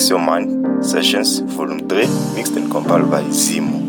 Relax Your Mind Sessions Volume 3 Mixed and compiled by Zimu.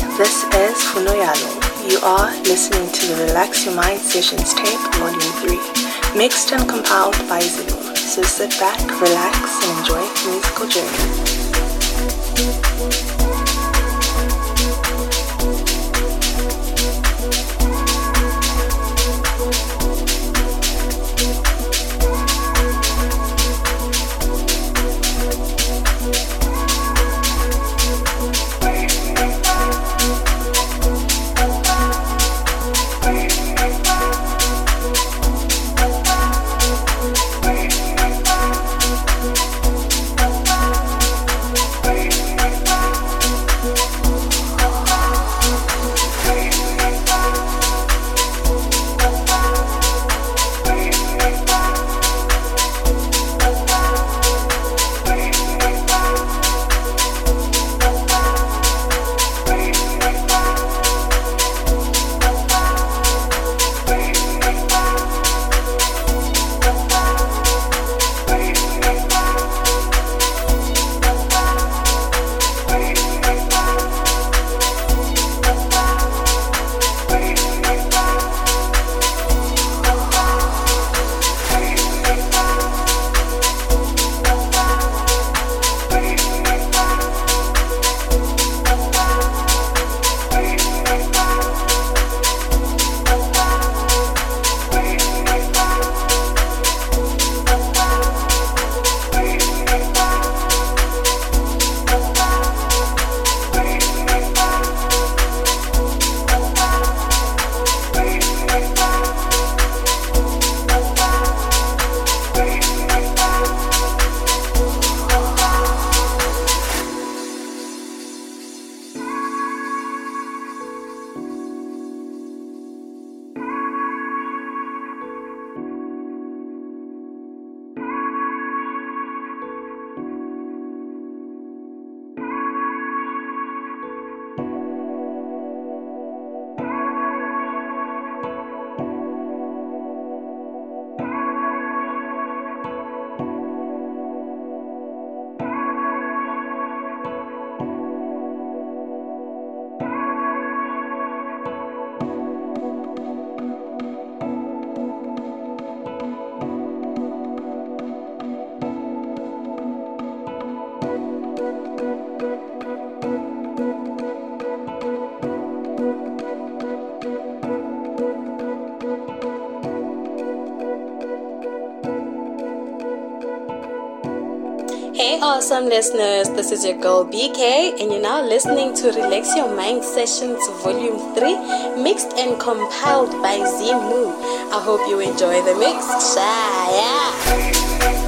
This is Funoyalo. You are listening to the Relax Your Mind Sessions tape, Volume 3, mixed and compiled by Zulu. So sit back, relax, and enjoy the musical journey. Awesome listeners, this is your girl BK, and you're now listening to Relax Your Mind Sessions Volume 3, mixed and compiled by Zimu. I hope you enjoy the mix. Shaya!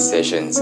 Sessions,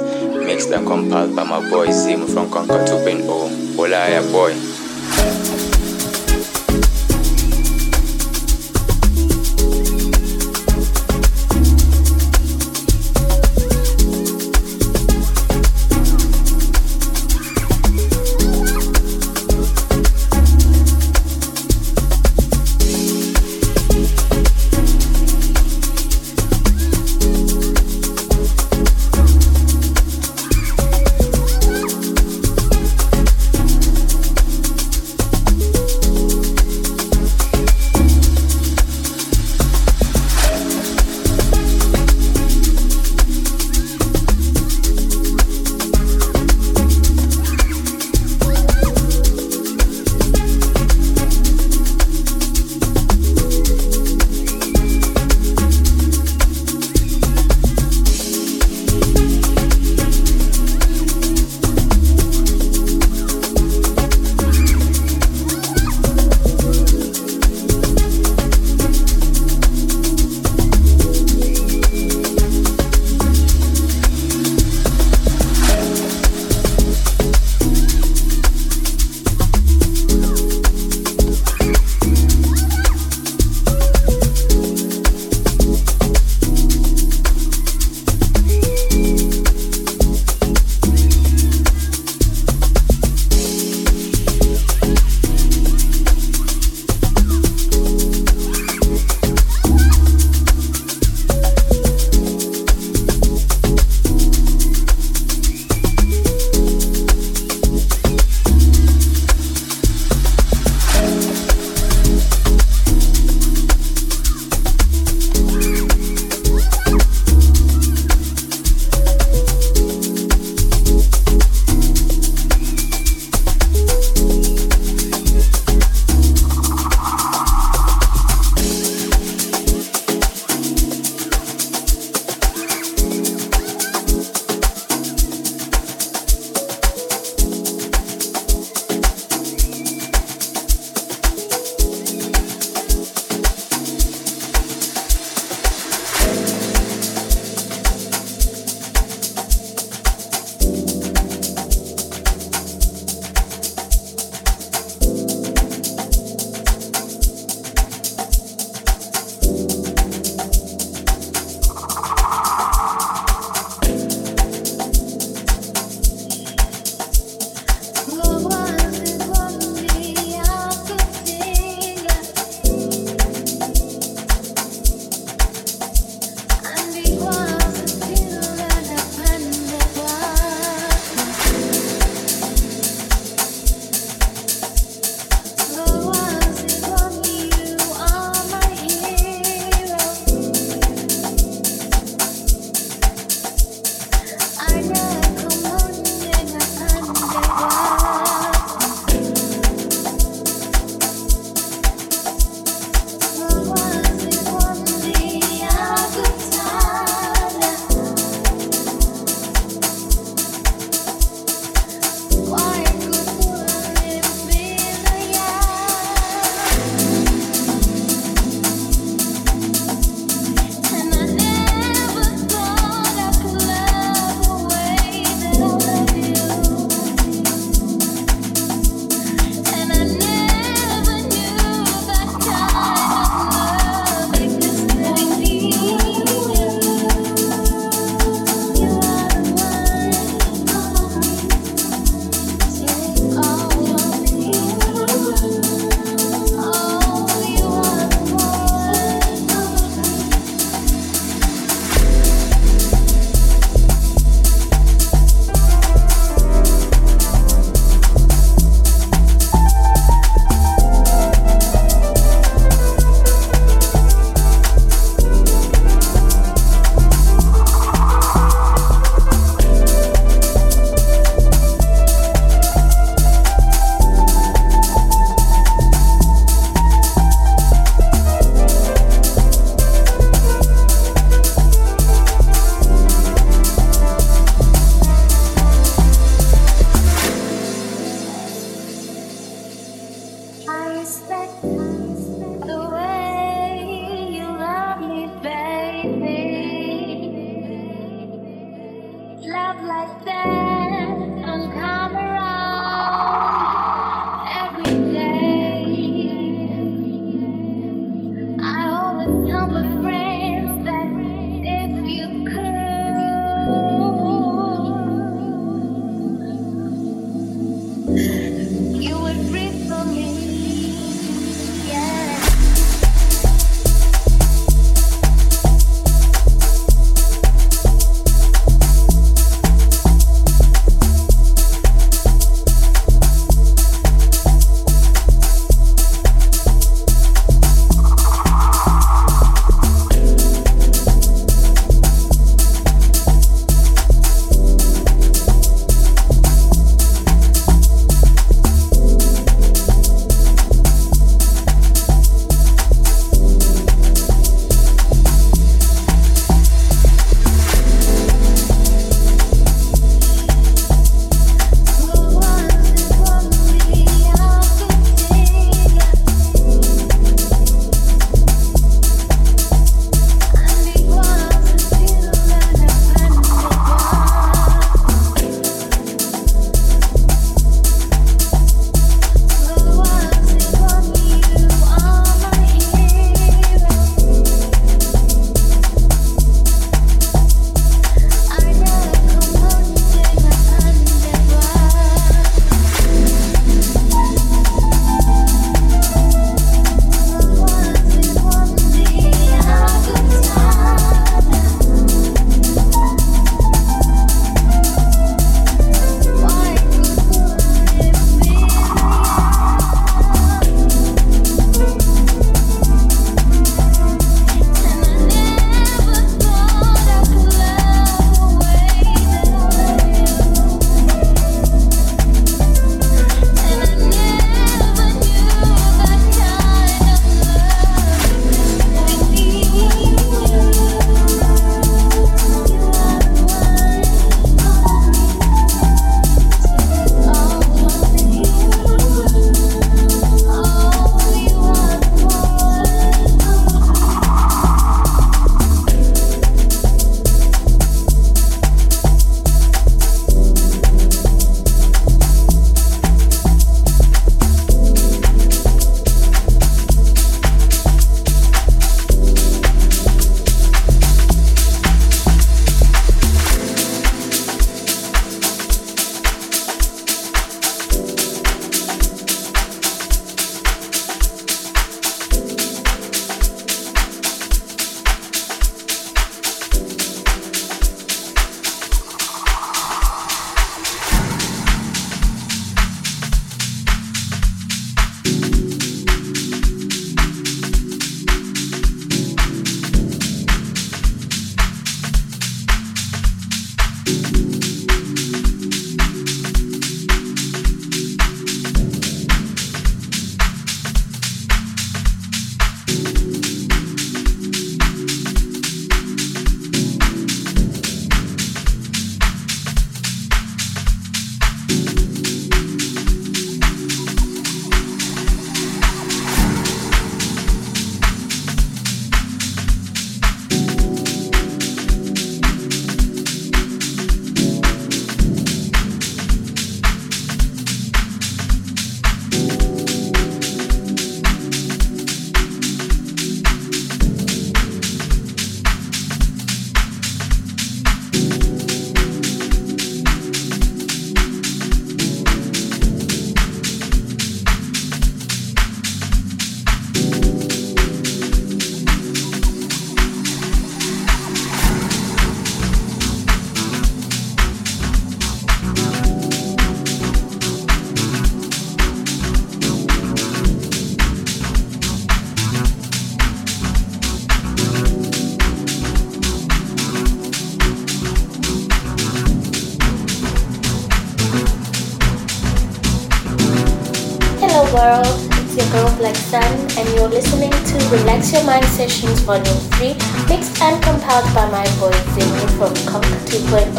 Mind Sessions Volume 3, mixed and compiled by my boy Zimmy from Conquer 2.0.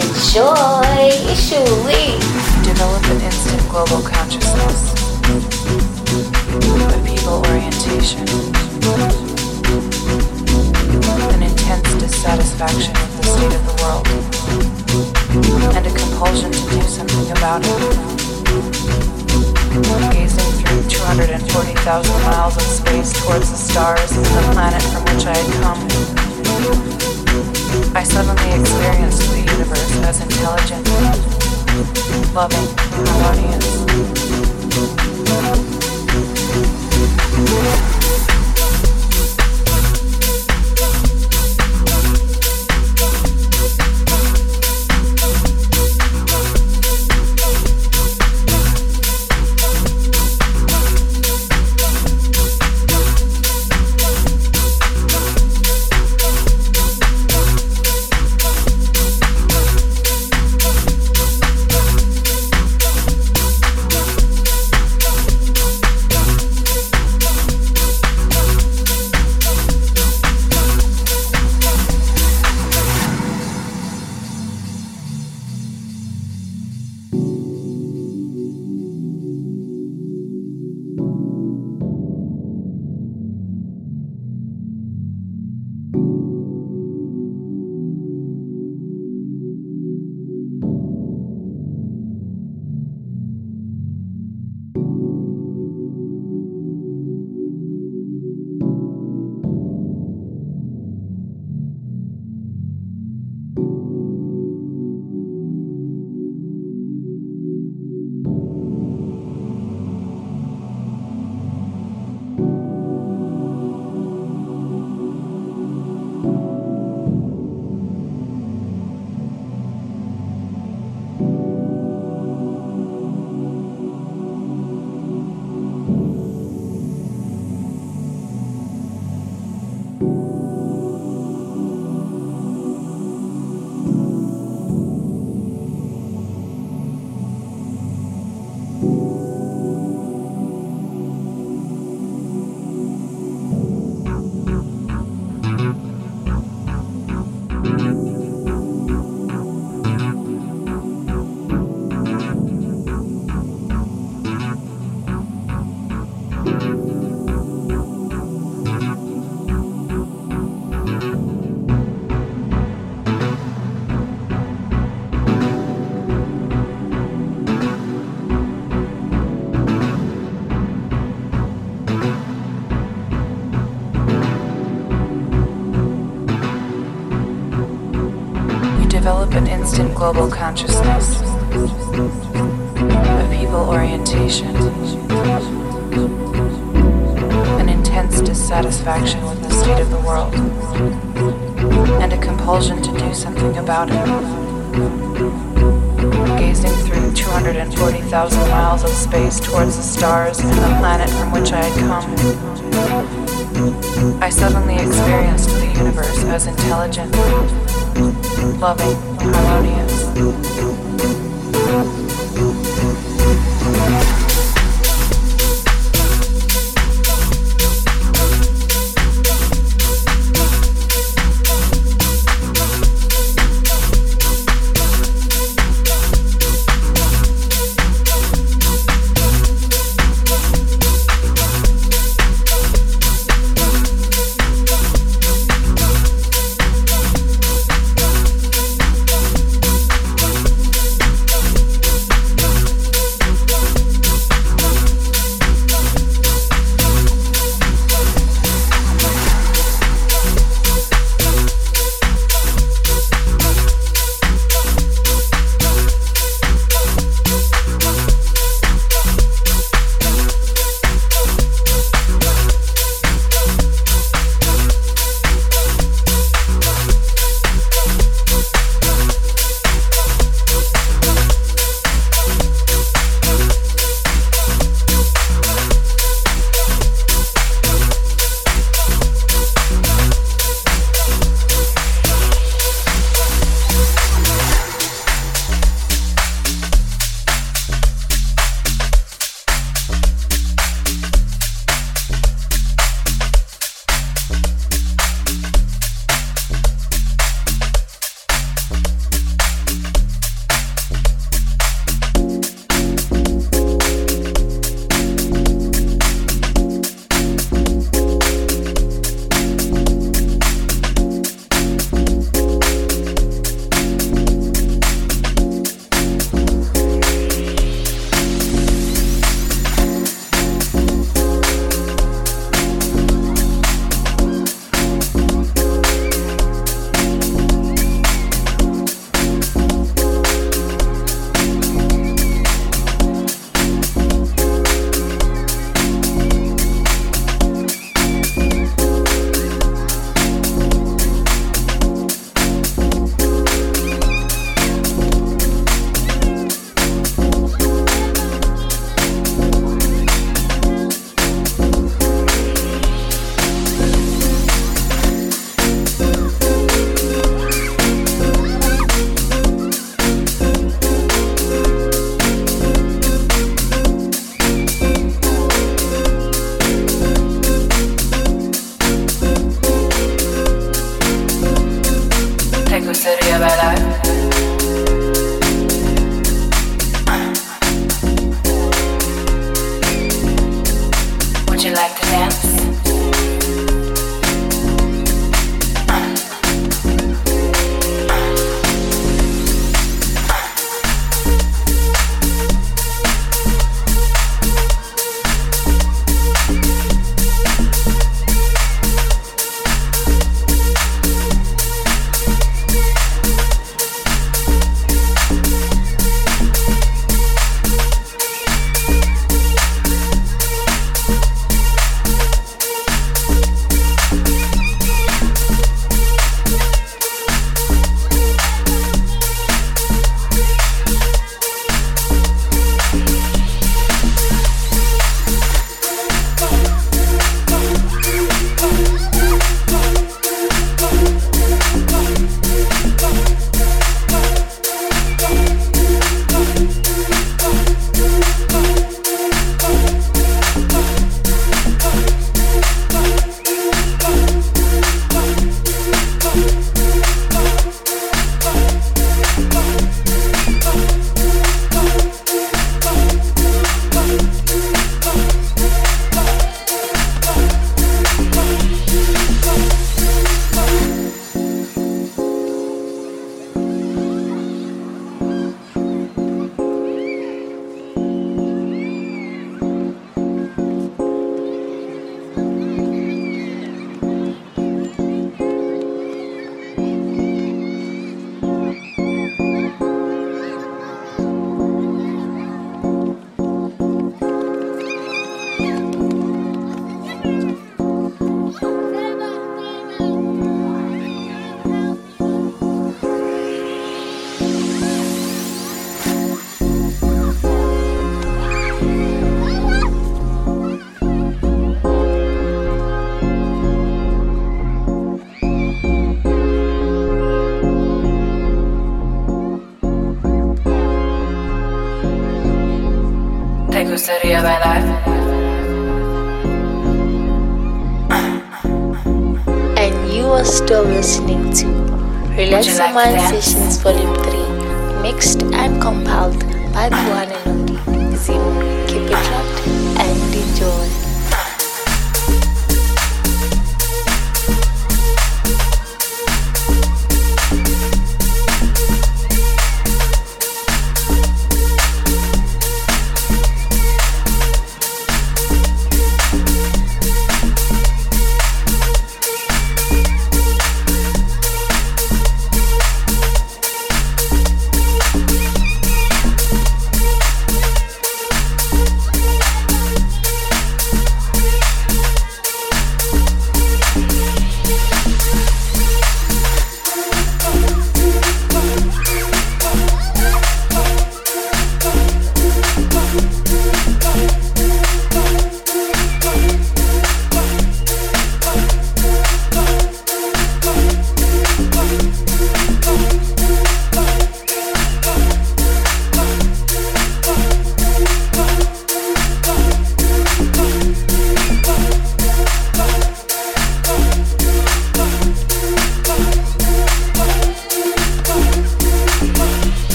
Enjoy! Ishui! Develop an instant global consciousness. A people orientation. An intense dissatisfaction with the state of the world and a compulsion to do something about it. Gazing 240,000 miles of space towards the stars and the planet from which I had come, I suddenly experienced the universe as intelligent, loving, harmonious. Global consciousness, a people orientation, an intense dissatisfaction with the state of the world, and a compulsion to do something about it. Gazing through 240,000 miles of space towards the stars and the planet from which I had come, I suddenly experienced the universe as intelligent, loving, harmonious.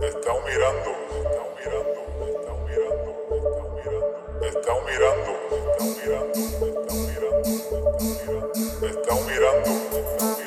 Está mirando, está mirando, está mirando, está mirando, está mirando, está mirando, está mirando, está mirando, está mirando.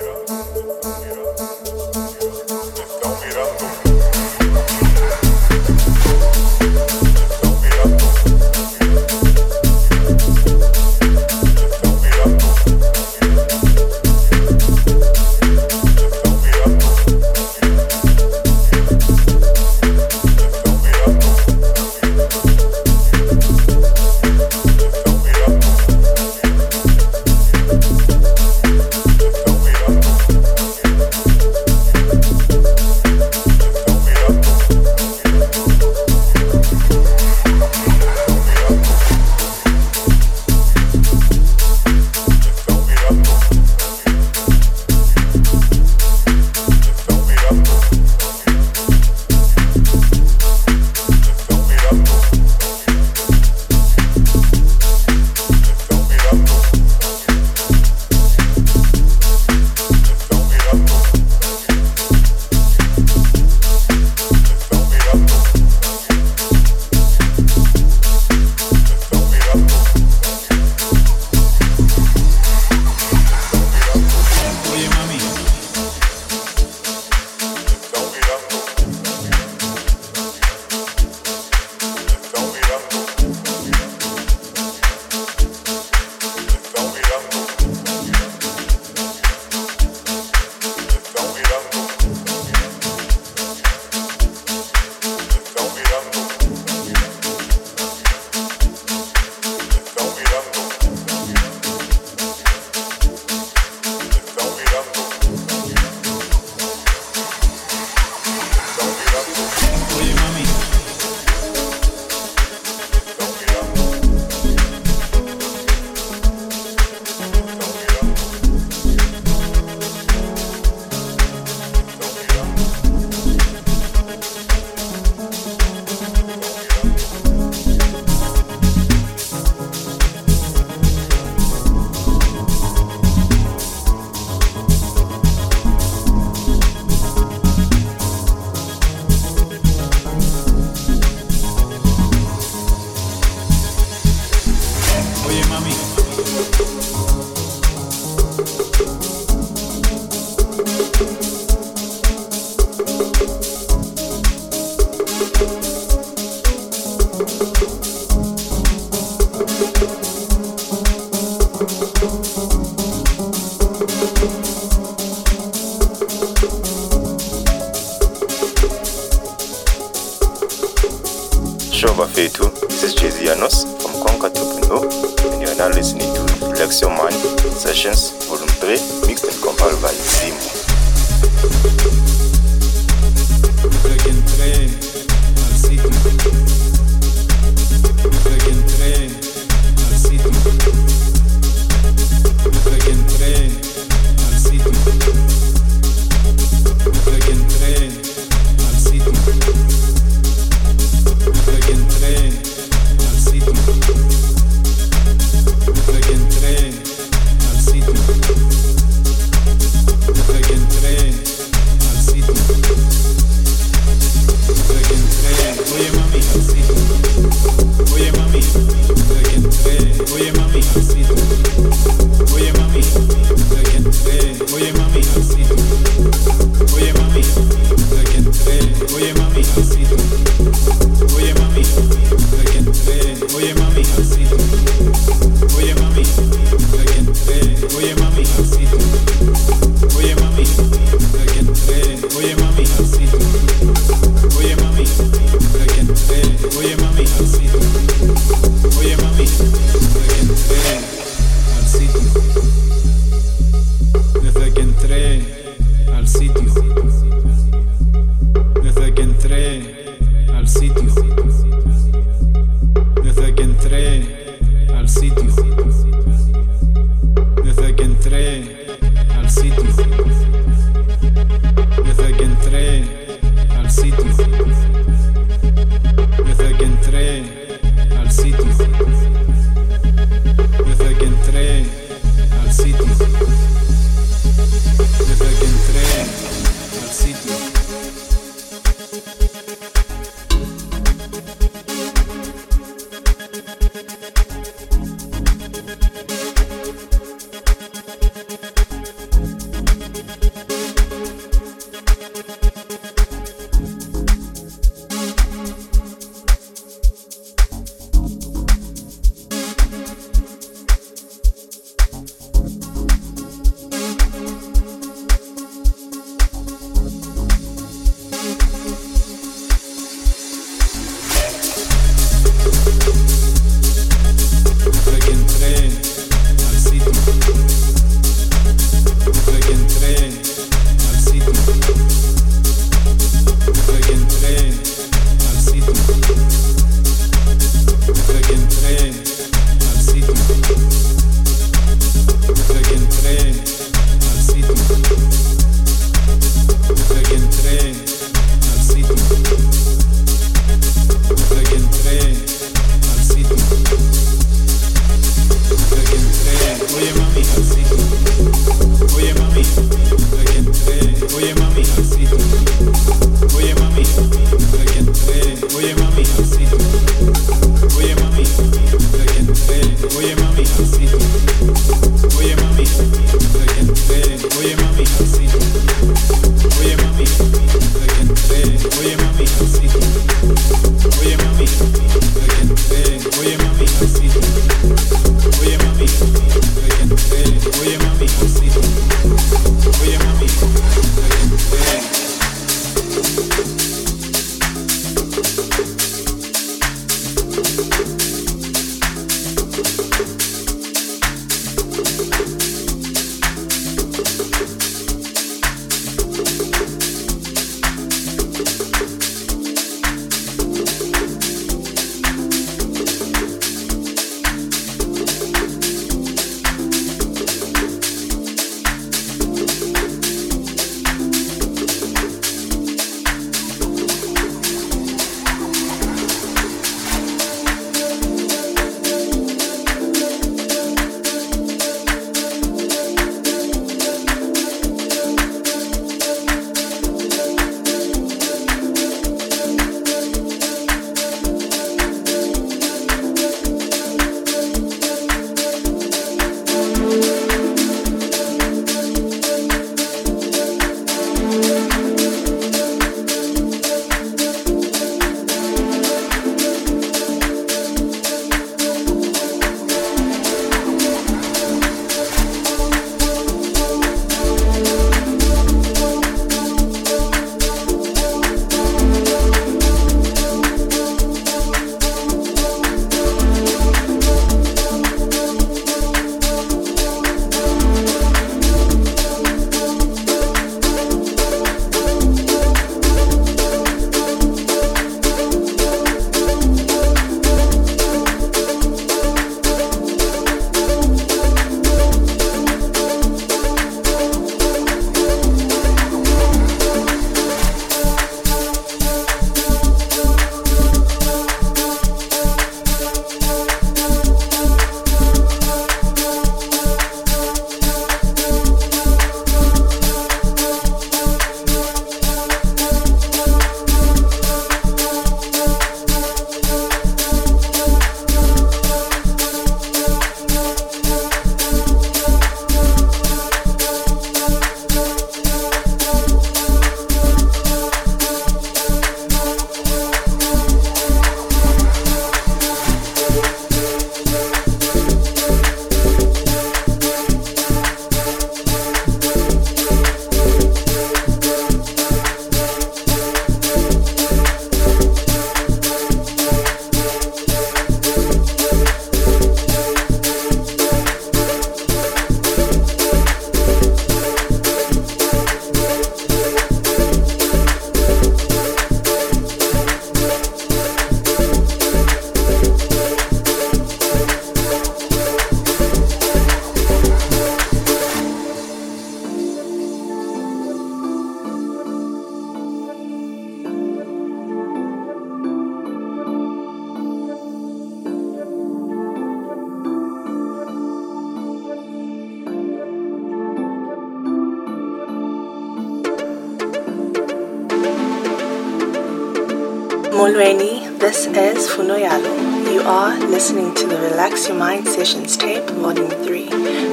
Funoyalo. You are listening to the Relax Your Mind Sessions tape, Volume 3,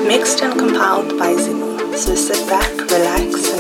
mixed and compiled by Zimu. So sit back, relax,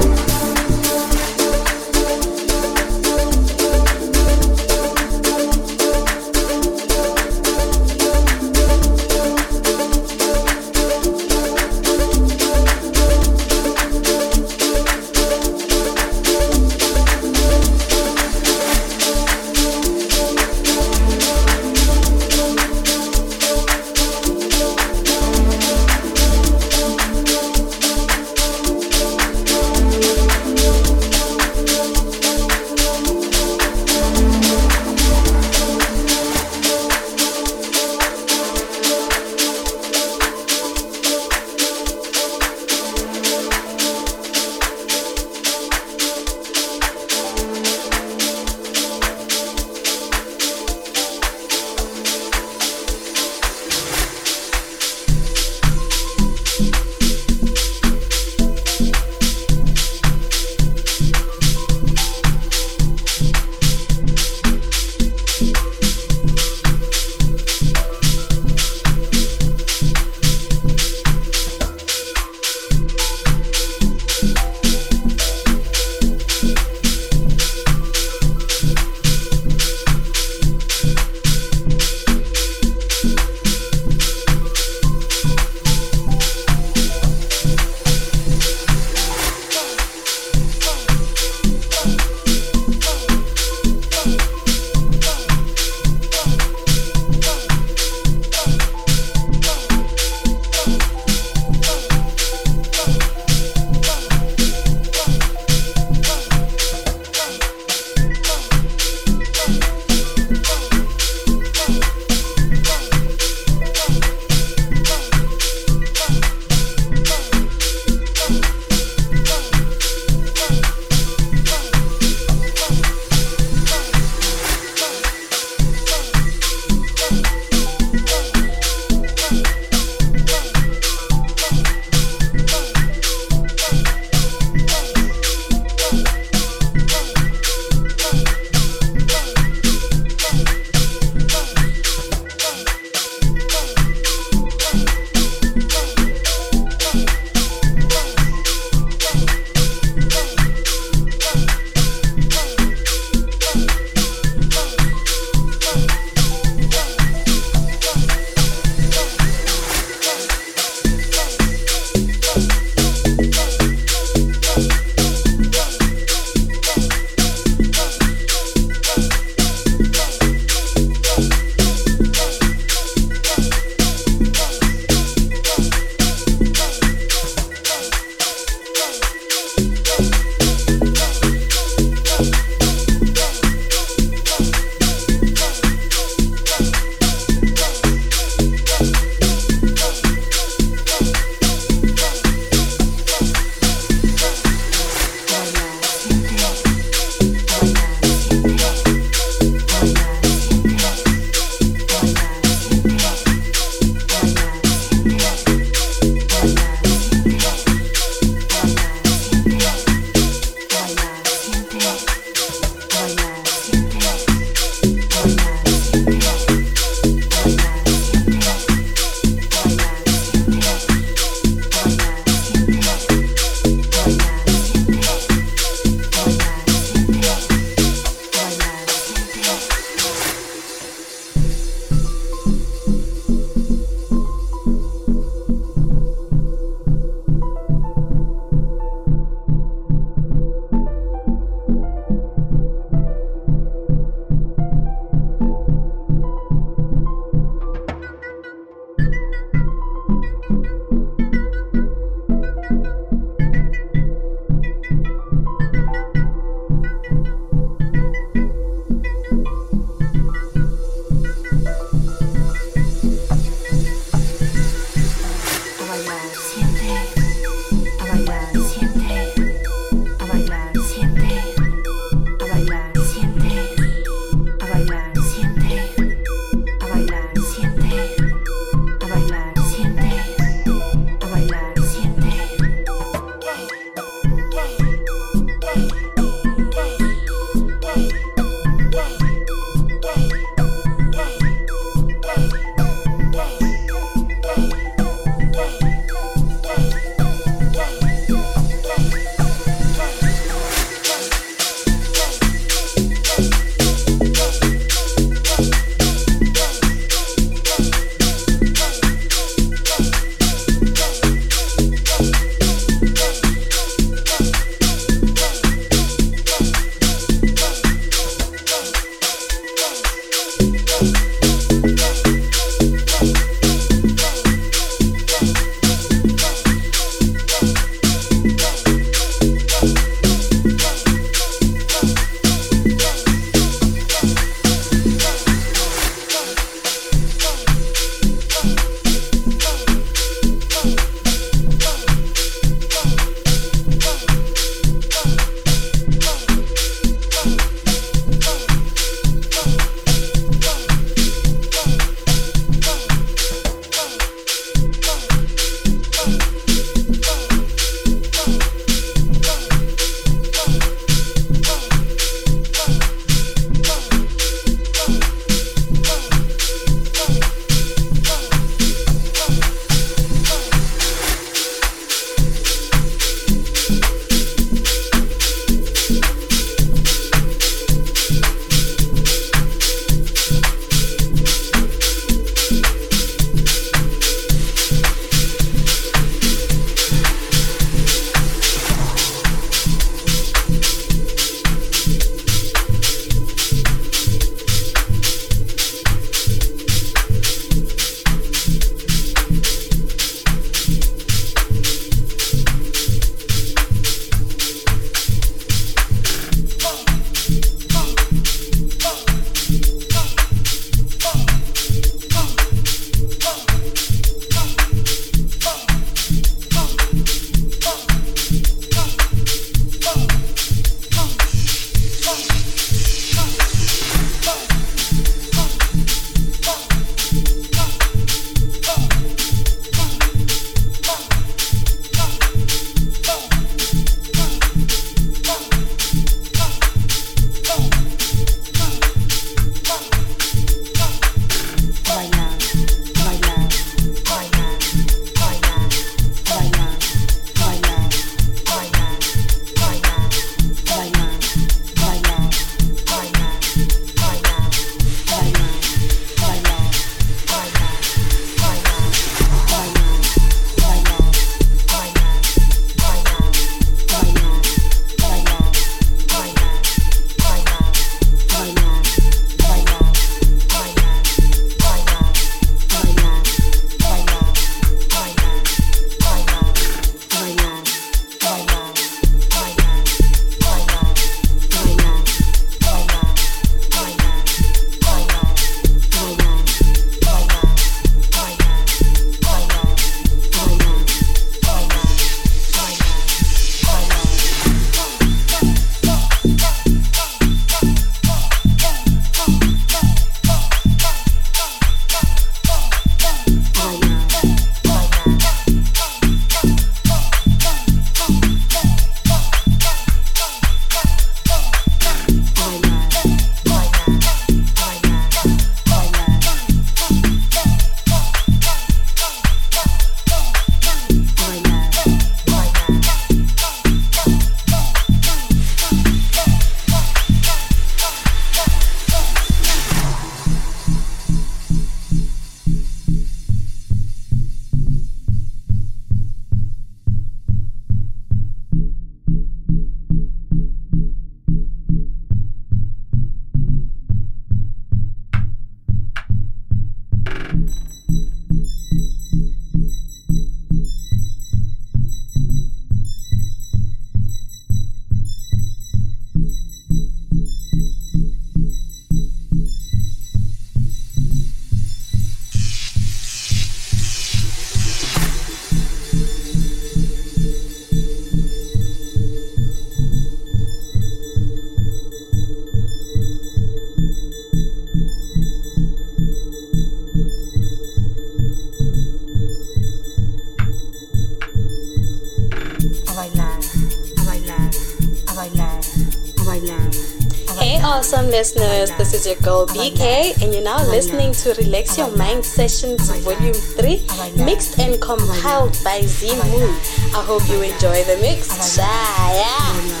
awesome listeners. This is your girl BK, and you're now listening to Relax Your Mind Sessions Volume 3, mixed and compiled by Z Moon. I hope you enjoy the mix. Shaya.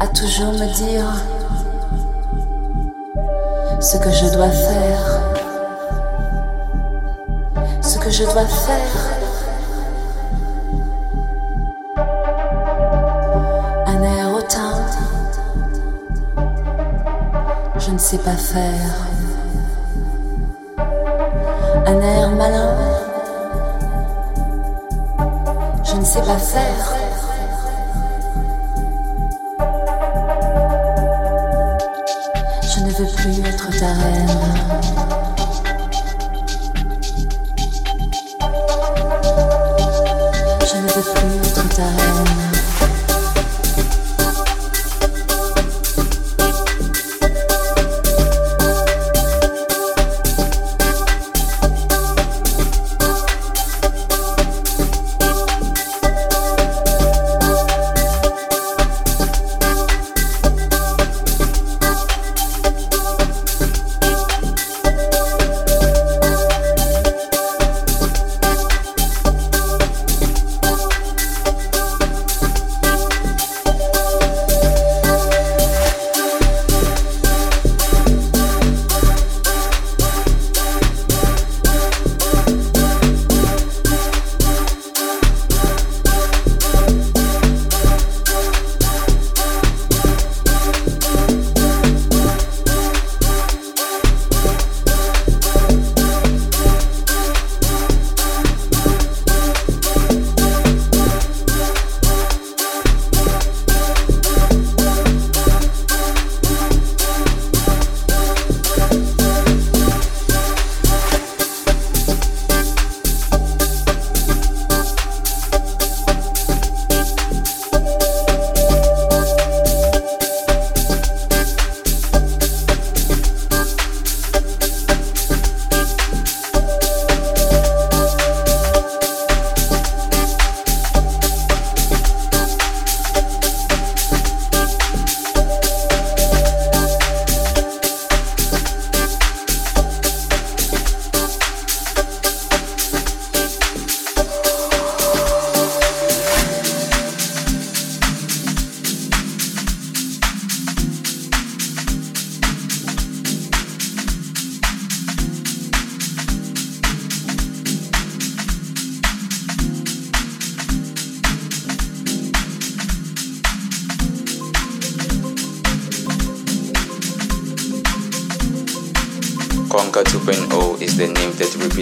à toujours me dire ce que je dois faire, ce que je dois faire. Un air hautain, je ne sais pas faire. Un air malin, je ne sais pas faire. Veux plus être ta reine. Je ne veux plus être ta reine.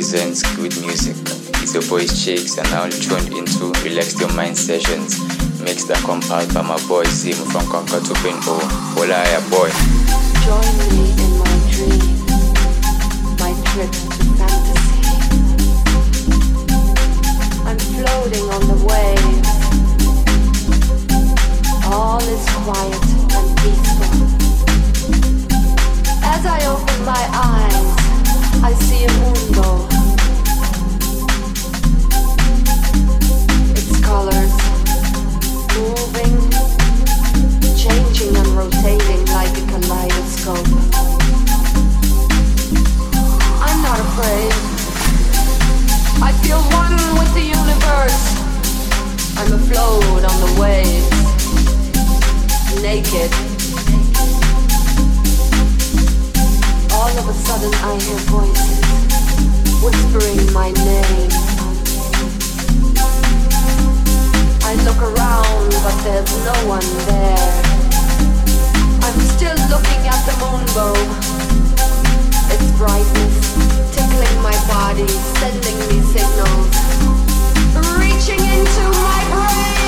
That represents good music. It's your voice shakes and now tuned into Relax Your Mind sessions, mixed and compiled by my boy Zimu from Conquer 2.0. Hola, boy. Join me in my dream, my trip to fantasy. I'm floating on the waves. All is quiet and peaceful. As I open my eyes, I see a mundo. Around, but there's no one there. I'm still looking at the moonbow. Its brightness tickling my body, sending me signals, reaching into my brain.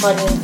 money.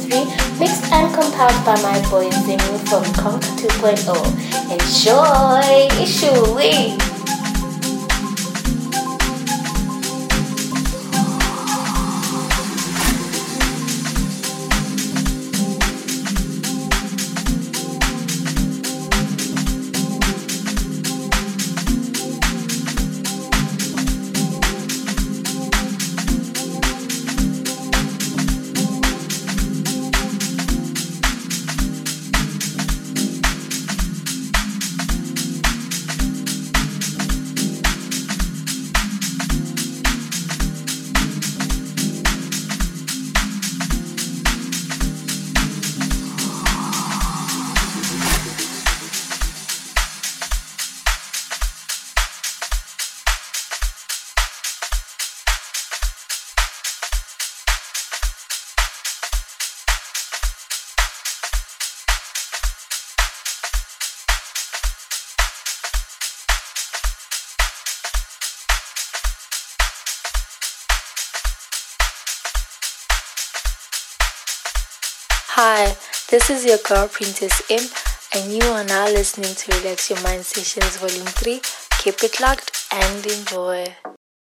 This is your girl Princess M. and you are now listening to Relax Your Mind Sessions Volume 3. Keep it locked and enjoy.